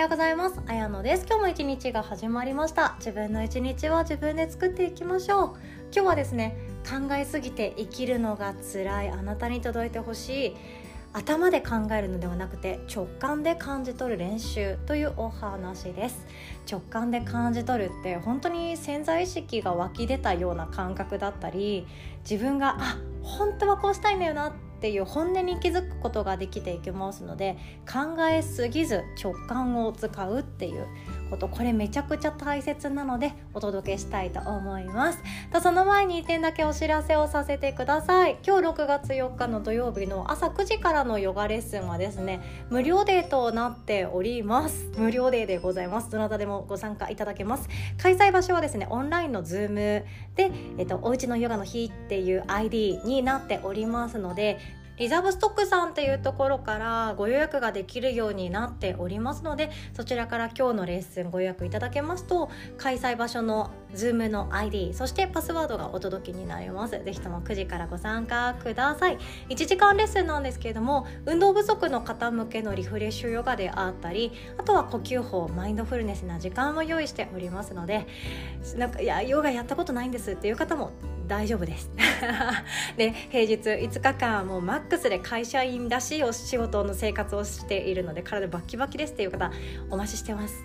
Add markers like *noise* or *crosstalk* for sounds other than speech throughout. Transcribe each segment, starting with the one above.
ようございます。あやのです。今日も一日が始まりました。自分の一日は自分で作っていきましょう。今日はですね考えすぎて生きるのが辛い。あなたに届いてほしい。頭で考えるのではなくて直感で感じ取る練習というお話です。直感で感じ取るって本当に潜在意識が湧き出たような感覚だったり自分があ本当はこうしたいんだよなっていう本音に気づくことができていきますので考えすぎず直感を使うっていうこと。これめちゃくちゃ大切なのでお届けしたいと思います。とその前に1点だけお知らせをさせてください。今日6月4日の土曜日の朝9時からのヨガレッスンはですね無料デーとなっております。無料デーでございます。どなたでもご参加いただけます。開催場所はですねオンラインのズームで、えっと、おうちのヨガの日っていう ID になっておりますのでリザーブストックさんっていうところからご予約ができるようになっておりますのでそちらから今日のレッスンご予約いただけますと開催場所の Zoom の ID そしてパスワードがお届けになります。ぜひとも9時からご参加ください。1時間レッスンなんですけれども運動不足の方向けのリフレッシュヨガであったりあとは呼吸法マインドフルネスな時間も用意しておりますのでなんかいやヨガやったことないんですっていう方も大丈夫です。*laughs* で平日5日間もうマックスで会社員らしいお仕事の生活をしているので体バッキバキですっていう方お待ちしてます。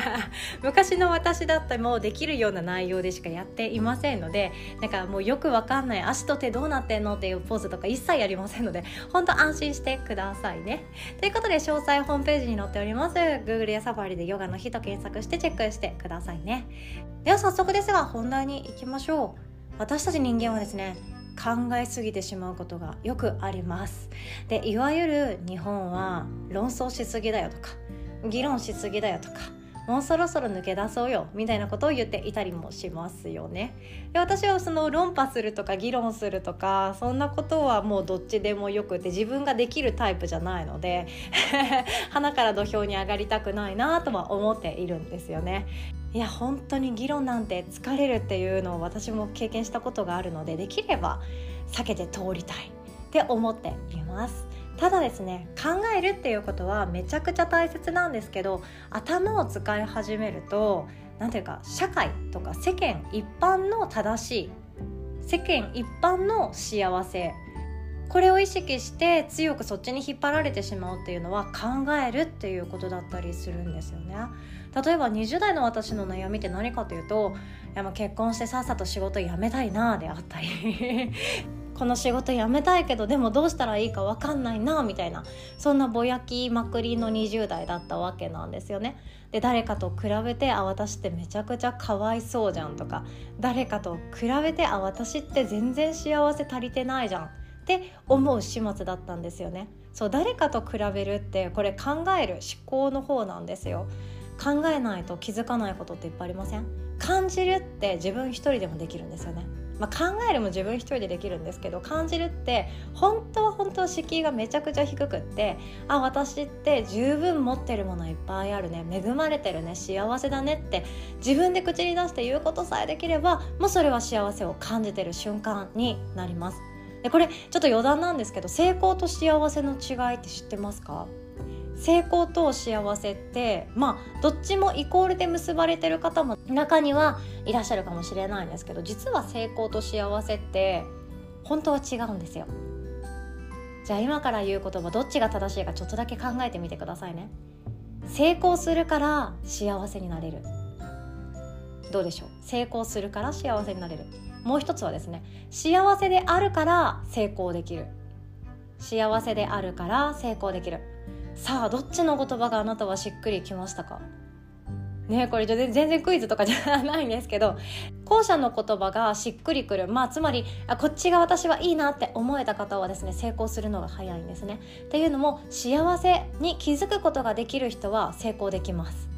*laughs* 昔の私だったらもうできるような内容でしかやっていませんのでなんかもうよくわかんない足と手どうなってんのっていうポーズとか一切やりませんので本当安心してくださいね。ということで詳細ホームページに載っております Google やサファリでヨガの日と検索してチェックしてくださいね。では早速ですが本題に行きましょう。私たち人間はですね考えすぎてしまうことがよくあります。でいわゆる日本は論争しすぎだよとか議論しすぎだよとかもうそろそろ抜け出そうよみたいなことを言っていたりもしますよね。で私はその論破するとか議論するとかそんなことはもうどっちでもよくて自分ができるタイプじゃないので *laughs* 花から土俵に上がりたくないなとは思っているんですよね。いや本当に議論なんて疲れるっていうのを私も経験したことがあるのでできれば避けて通りたいって思っています。ただですね考えるっていうことはめちゃくちゃ大切なんですけど頭を使い始めると何ていうか社会とか世間一般の正しい世間一般の幸せこれを意識して強くそっちに引っ張られてしまうっていうのは考えるっていうことだったりするんですよね。例えば20代の私の悩みって何かというといや結婚してさっさと仕事辞めたいなであったり *laughs* この仕事辞めたいけどでもどうしたらいいか分かんないなみたいなそんなぼやきまくりの20代だったわけなんですよね。で誰かと比べてあ私ってめちゃくちゃかわいそうじゃんとか誰かと比べてあ私って全然幸せ足りてないじゃんって思う始末だったんですよね。そう誰かと比べるってこれ考える思考の方なんですよ。考えないと気づかないことっていっぱいありません？感じるって自分一人でもできるんですよね。まあ、考えるも自分一人でできるんですけど感じるって本当は本当は敷居がめちゃくちゃ低くってあ私って十分持ってるものいっぱいあるね。恵まれてるね。幸せだねって自分で口に出して言うことさえできればもうそれは幸せを感じてる瞬間になります。でこれちょっと余談なんですけど成功と幸せの違いって知ってますか？成功と幸せってまあどっちもイコールで結ばれてる方も中にはいらっしゃるかもしれないんですけど実は成功と幸せって本当は違うんですよ。じゃあ今から言う言葉どっちが正しいかちょっとだけ考えてみてくださいね。成功するから幸せになれる。どうでしょう？成功するから幸せになれる。もう一つはですね幸せであるから成功できる。幸せであるから成功できる。さあどっちの言葉があなたはしっくりきましたか？ねこれ全然クイズとかじゃないんですけど後者の言葉がしっくりくる。まあつまりあこっちが私はいいなって思えた方はですね成功するのが早いんですね。っていうのも幸せに気づくことができる人は成功できます。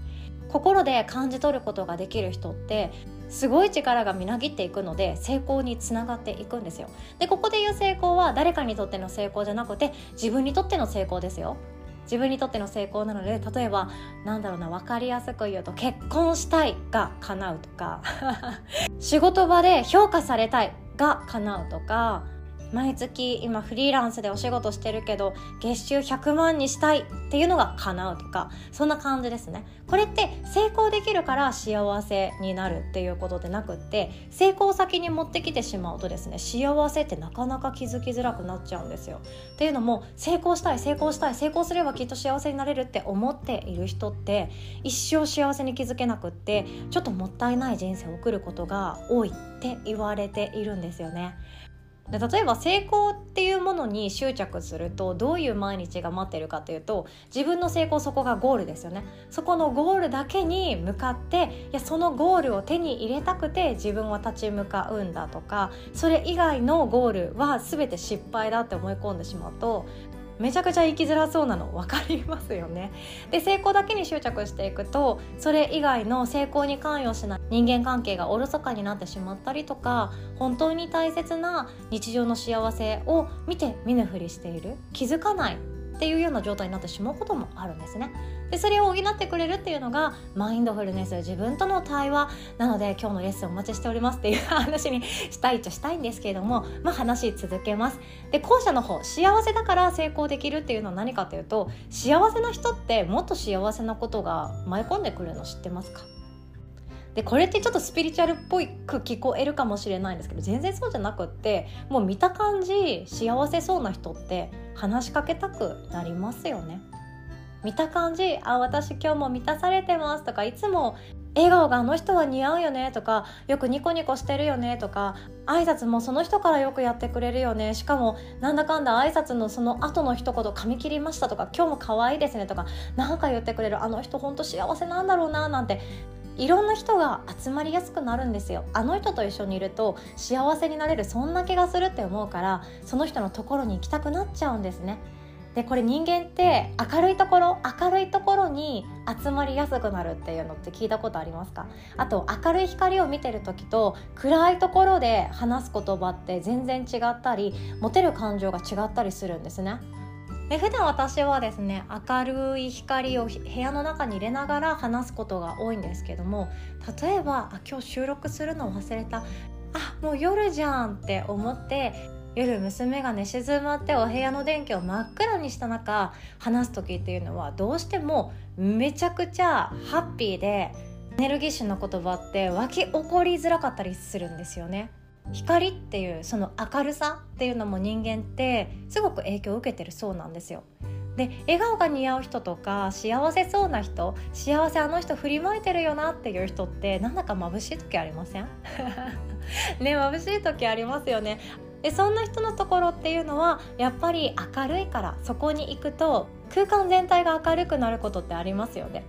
心で感じ取ることができる人ってすごい力がみなぎっていくので成功につながっていくんですよ。でここで言う成功は誰かにとっての成功じゃなくて自分にとっての成功ですよ。自分にとっての成功なので例えばなんだろうな分かりやすく言うと結婚したいが叶うとか。*laughs* 仕事場で評価されたいが叶うとか。毎月今フリーランスでお仕事してるけど月収100万にしたいっていうのが叶うとかそんな感じですね。これって成功できるから幸せになるっていうことでなくって成功先に持ってきてしまうとですね幸せってなかなか気づきづらくなっちゃうんですよ。っていうのも成功したい成功したい成功すればきっと幸せになれるって思っている人って一生幸せに気づけなくってちょっともったいない人生を送ることが多いって言われているんですよね。で例えば成功っていうものに執着するとどういう毎日が待ってるかというと自分の成功そこがゴールですよね。そこのゴールだけに向かっていやそのゴールを手に入れたくて自分は立ち向かうんだとかそれ以外のゴールは全て失敗だって思い込んでしまうとめちゃくちゃ生きづらそうなの分かりますよね。で成功だけに執着していくとそれ以外の成功に関与しない人間関係がおろそかになってしまったりとか本当に大切な日常の幸せを見て見ぬふりしている気づかないっていうような状態になってしまうこともあるんですね。でそれを補ってくれるっていうのがマインドフルネス自分との対話なので今日のレッスンお待ちしておりますっていう話にしたいっちゃしたいんですけれどもまあ話続けますで後者の方幸せだから成功できるっていうのは何かというと幸せな人ってもっと幸せなことが舞い込んでくるの知ってますか？でこれってちょっとスピリチュアルっぽく聞こえるかもしれないんですけど全然そうじゃなくってもう見た感じ幸せそうな人って話しかけたくなりますよね。見た感じあ私今日も満たされてますとかいつも笑顔があの人は似合うよねとかよくニコニコしてるよねとか挨拶もその人からよくやってくれるよね。しかもなんだかんだ挨拶のその後の一言髪切りましたとか今日も可愛いですねとか何か言ってくれるあの人ほんと幸せなんだろうななんていろんな人が集まりやすくなるんですよ。あの人と一緒にいると幸せになれるそんな気がするって思うからその人のところに行きたくなっちゃうんですね。でこれ人間って明るいところ明るいところに集まりやすくなるっていうのって聞いたことありますか？あと明るい光を見てる時と暗いところで話す言葉って全然違ったり持てる感情が違ったりするんですね。で普段私はですね明るい光を部屋の中に入れながら話すことが多いんですけども例えばあ今日収録するの忘れたあもう夜じゃんって思って夜娘が寝静まってお部屋の電気を真っ暗にした中話す時っていうのはどうしてもめちゃくちゃハッピーでエネルギッシュな言葉って湧き起こりづらかったりするんですよね。光っていうその明るさっていうのも人間ってすごく影響を受けてるそうなんですよ。で笑顔が似合う人とか幸せそうな人幸せあの人振りまいてるよなっていう人ってなんだか眩しい時ありません？*laughs* ね眩しい時ありますよね。でそんな人のところっていうのはやっぱり明るいからそこに行くと空間全体が明るくなることってありますよね。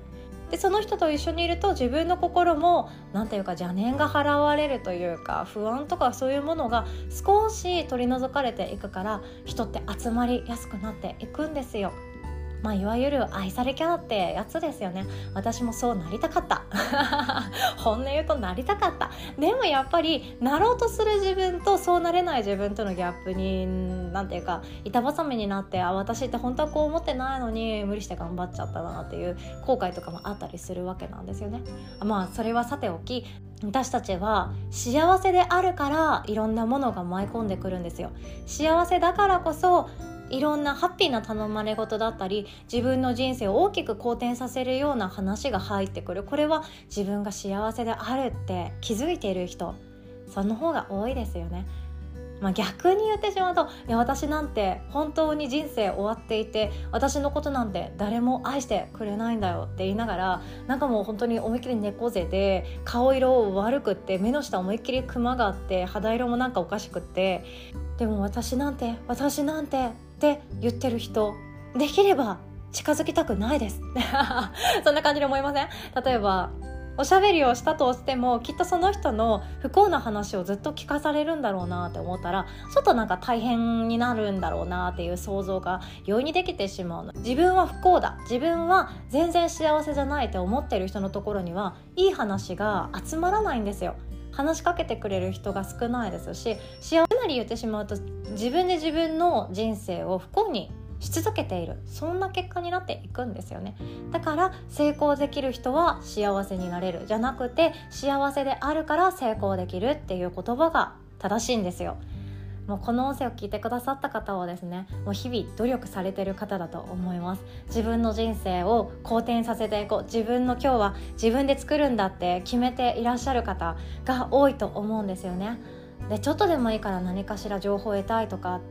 でその人と一緒にいると自分の心も何ていうか邪念が払われるというか不安とかそういうものが少し取り除かれていくから人って集まりやすくなっていくんですよ。まあ、いわゆる愛されキャラってやつですよね。私もそうなりたかった。*laughs* 本音言うとなりたかった。でもやっぱりなろうとする自分とそうなれない自分とのギャップに何ていうか板挟みになってあ私って本当はこう思ってないのに無理して頑張っちゃったなっていう後悔とかもあったりするわけなんですよね。まあそれはさておき私たちは幸せであるからいろんなものが舞い込んでくるんですよ。幸せだからこそいろんなハッピーな頼まれ事だったり自分の人生を大きく好転させるような話が入ってくる。これは自分が幸せであるって気づいている人。その方が多いですよね。まあ、逆に言ってしまうといや私なんて本当に人生終わっていて私のことなんて誰も愛してくれないんだよって言いながらなんかもう本当に思いっきり猫背で顔色悪くって目の下思いっきりクマがあって肌色もなんかおかしくって。でも私なんて私なんてって言ってる人できれば近づきたくないです。*laughs* そんな感じで思いません？例えばおしゃべりをしたとしてもきっとその人の不幸な話をずっと聞かされるんだろうなって思ったらちょっとなんか大変になるんだろうなっていう想像が容易にできてしまうの。自分は不幸だ。自分は全然幸せじゃないって思ってる人のところにはいい話が集まらないんですよ。話しかけてくれる人が少ないですし幸せなり言ってしまうと自分で自分の人生を不幸にし続けている。そんな結果になっていくんですよね。だから成功できる人は幸せになれる。じゃなくて幸せであるから成功できるっていう言葉が正しいんですよ。もうこの音声を聞いてくださった方はですねもう日々努力されてる方だと思います。自分の人生を好転させていこう。自分の今日は自分で作るんだって決めていらっしゃる方が多いと思うんですよね。でちょっとでもいいから何かしら情報を得たいとか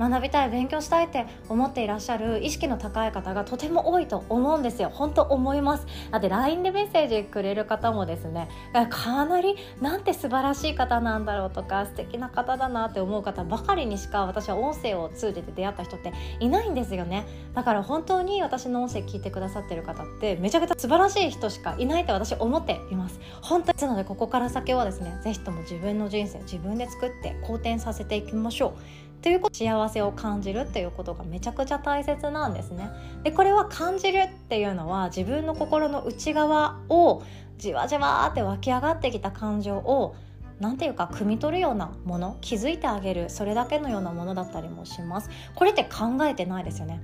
学びたい勉強したいって思っていらっしゃる意識の高い方がとても多いと思うんですよ。本当思います。だって LINE でメッセージくれる方もですね。かなりなんて素晴らしい方なんだろうとか素敵な方だなって思う方ばかりにしか私は音声を通じて出会った人っていないんですよね。だから本当に私の音声聞いてくださってる方ってめちゃくちゃ素晴らしい人しかいないと私思っています。本当になのでここから先はですね是非とも自分の人生自分で作って好転させていきましょう。ということ幸せを感じるっていうことがめちゃくちゃ大切なんですね。でこれは感じるっていうのは自分の心の内側をじわじわって湧き上がってきた感情を何ていうか汲み取るようなもの気づいてあげるそれだけのようなものだったりもします。これって考えてないですよね。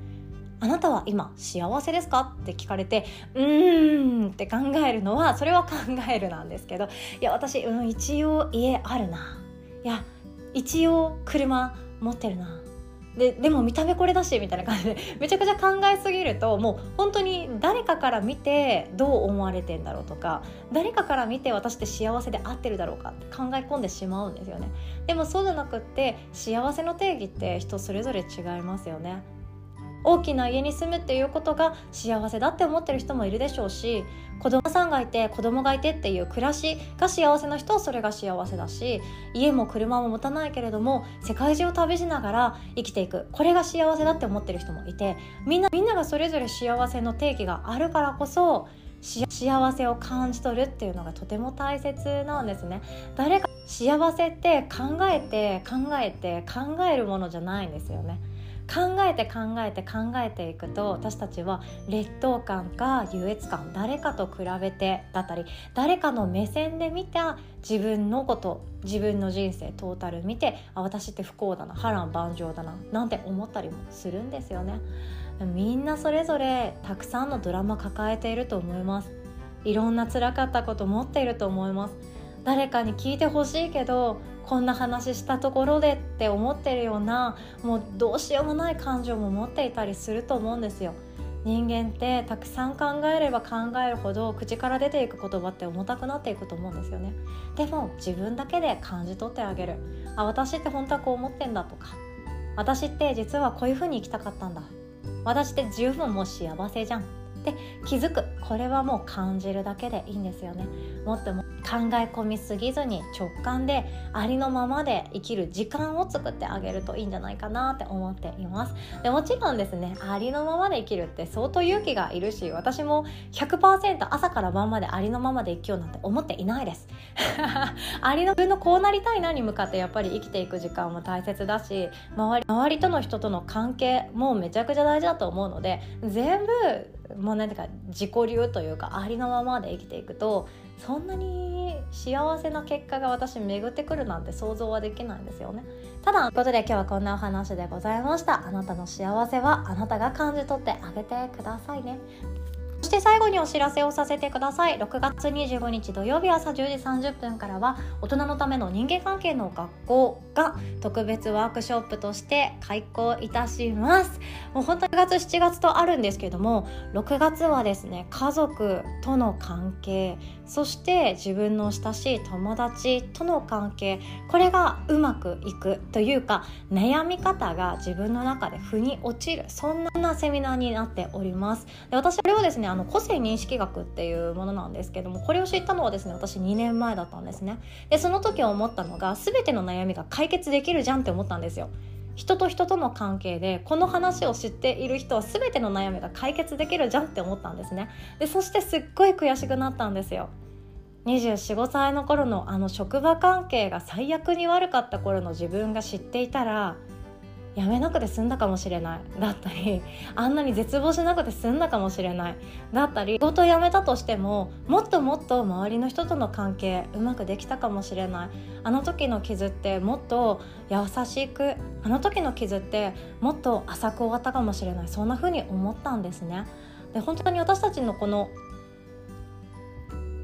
あなたは今幸せですかって聞かれてうーんって考えるのはそれは考えるなんですけどいや私、うん、一応家あるないや一応車持ってるな。ででも見た目これだしみたいな感じで。*laughs* めちゃくちゃ考えすぎるともう本当に誰かから見てどう思われてんだろうとか誰かから見て私って幸せで合ってるだろうかって考え込んでしまうんですよね。でもそうじゃなくって幸せの定義って人それぞれ違いますよね。大きな家に住むっていうことが幸せだって思ってる人もいるでしょうし子供さんがいて子供がいてっていう暮らしが幸せな人はそれが幸せだし家も車も持たないけれども世界中を旅しながら生きていく。これが幸せだって思ってる人もいてみんなみんながそれぞれ幸せの定義があるからこそ幸せを感じ取るっていうのがとても大切なんですね。誰か幸せって考えて考えて考えるものじゃないんですよね。考えて考えて考えていくと私たちは劣等感か優越感誰かと比べてだったり誰かの目線で見た自分のこと自分の人生トータル見てあ私って不幸だな波乱万丈だななんて思ったりもするんですよね。みんなそれぞれたくさんのドラマ抱えていると思います。いろんな辛かったこと持っていると思います。誰かに聞いてほしいけどこんな話したところでって思ってるようなもうどうしようもない感情も持っていたりすると思うんですよ。人間ってたくさん考えれば考えるほど口から出ていく言葉って重たくなっていくと思うんですよね。でも自分だけで感じ取ってあげる。あ私って本当はこう思ってんだとか。私って実はこういう風に生きたかったんだ。私って十分もう幸せじゃん。って気づく。これはもう感じるだけでいいんですよね。もっとも考え込みすぎずに直感でありのままで生きる時間を作ってあげるといいんじゃないかなって思っています。でもちろんですねありのままで生きるって相当勇気がいるし私も100%朝から晩までありのままで生きようなんて思っていないです。*laughs* ありの自分のこうなりたいなに向かってやっぱり生きていく時間も大切だし周り周りとの人との関係もめちゃくちゃ大事だと思うので全部もう何ていうか自己流というかありのままで生きていくとそんなに幸せな結果が私巡ってくるなんて想像はできないんですよね。ただということで今日はこんなお話でございました。あなたの幸せはあなたが感じ取ってあげてくださいね。そして最後にお知らせをさせてください。6月25日土曜日朝10時30分からは大人のための人間関係の学校が特別ワークショップとして開講いたします。もう本当に6月7月とあるんですけども6月はですね家族との関係そして自分の親しい友達との関係これがうまくいくというか悩み方が自分の中で腑に落ちるそんなセミナーになっております。で私これをですねあの個性認識学っていうものなんですけどもこれを知ったのはですね私2年前だったんですね。でその時思ったのが全ての悩みが解決できるじゃんって思ったんですよ。人と人との関係でこの話を知っている人は全ての悩みが解決できるじゃんって思ったんですね。でそしてすっごい悔しくなったんですよ。245歳の頃のあの職場関係が最悪に悪かった頃の自分が知っていたらやめなくて済んだかもしれない。だったり *laughs* あんなに絶望しなくて済んだかもしれない。だったり仕事を辞めたとしてももっともっと周りの人との関係うまくできたかもしれない。あの時の傷ってもっと優しくあの時の傷ってもっと浅く終わったかもしれない。そんな風に思ったんですね。で本当に私たちのこの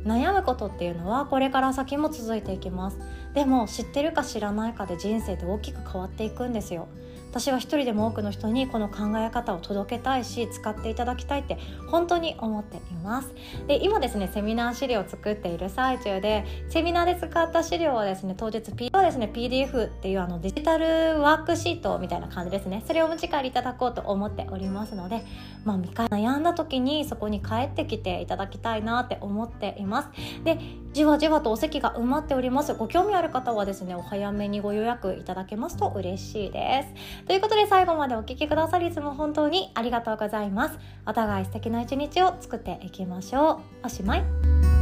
悩むことっていうのはこれから先も続いていきます。でも知ってるか知らないかで人生って大きく変わっていくんですよ。私は一人でも多くの人にこの考え方を届けたいし使っていただきたいって本当に思っています。で今ですねセミナー資料を作っている最中でセミナーで使った資料はですね当日 P はですね PDF っていうあのデジタルワークシートみたいな感じですね。それをお持ち帰りいただこうと思っておりますのでまあ見返悩んだ時にそこに帰ってきていただきたいなって思っています。でじわじわとお席が埋まっております。ご興味ある方はですねお早めにご予約いただけますと嬉しいです。ということで最後までお聴きくださりいつも本当にありがとうございます。お互い素敵な一日を作っていきましょう。おしまい。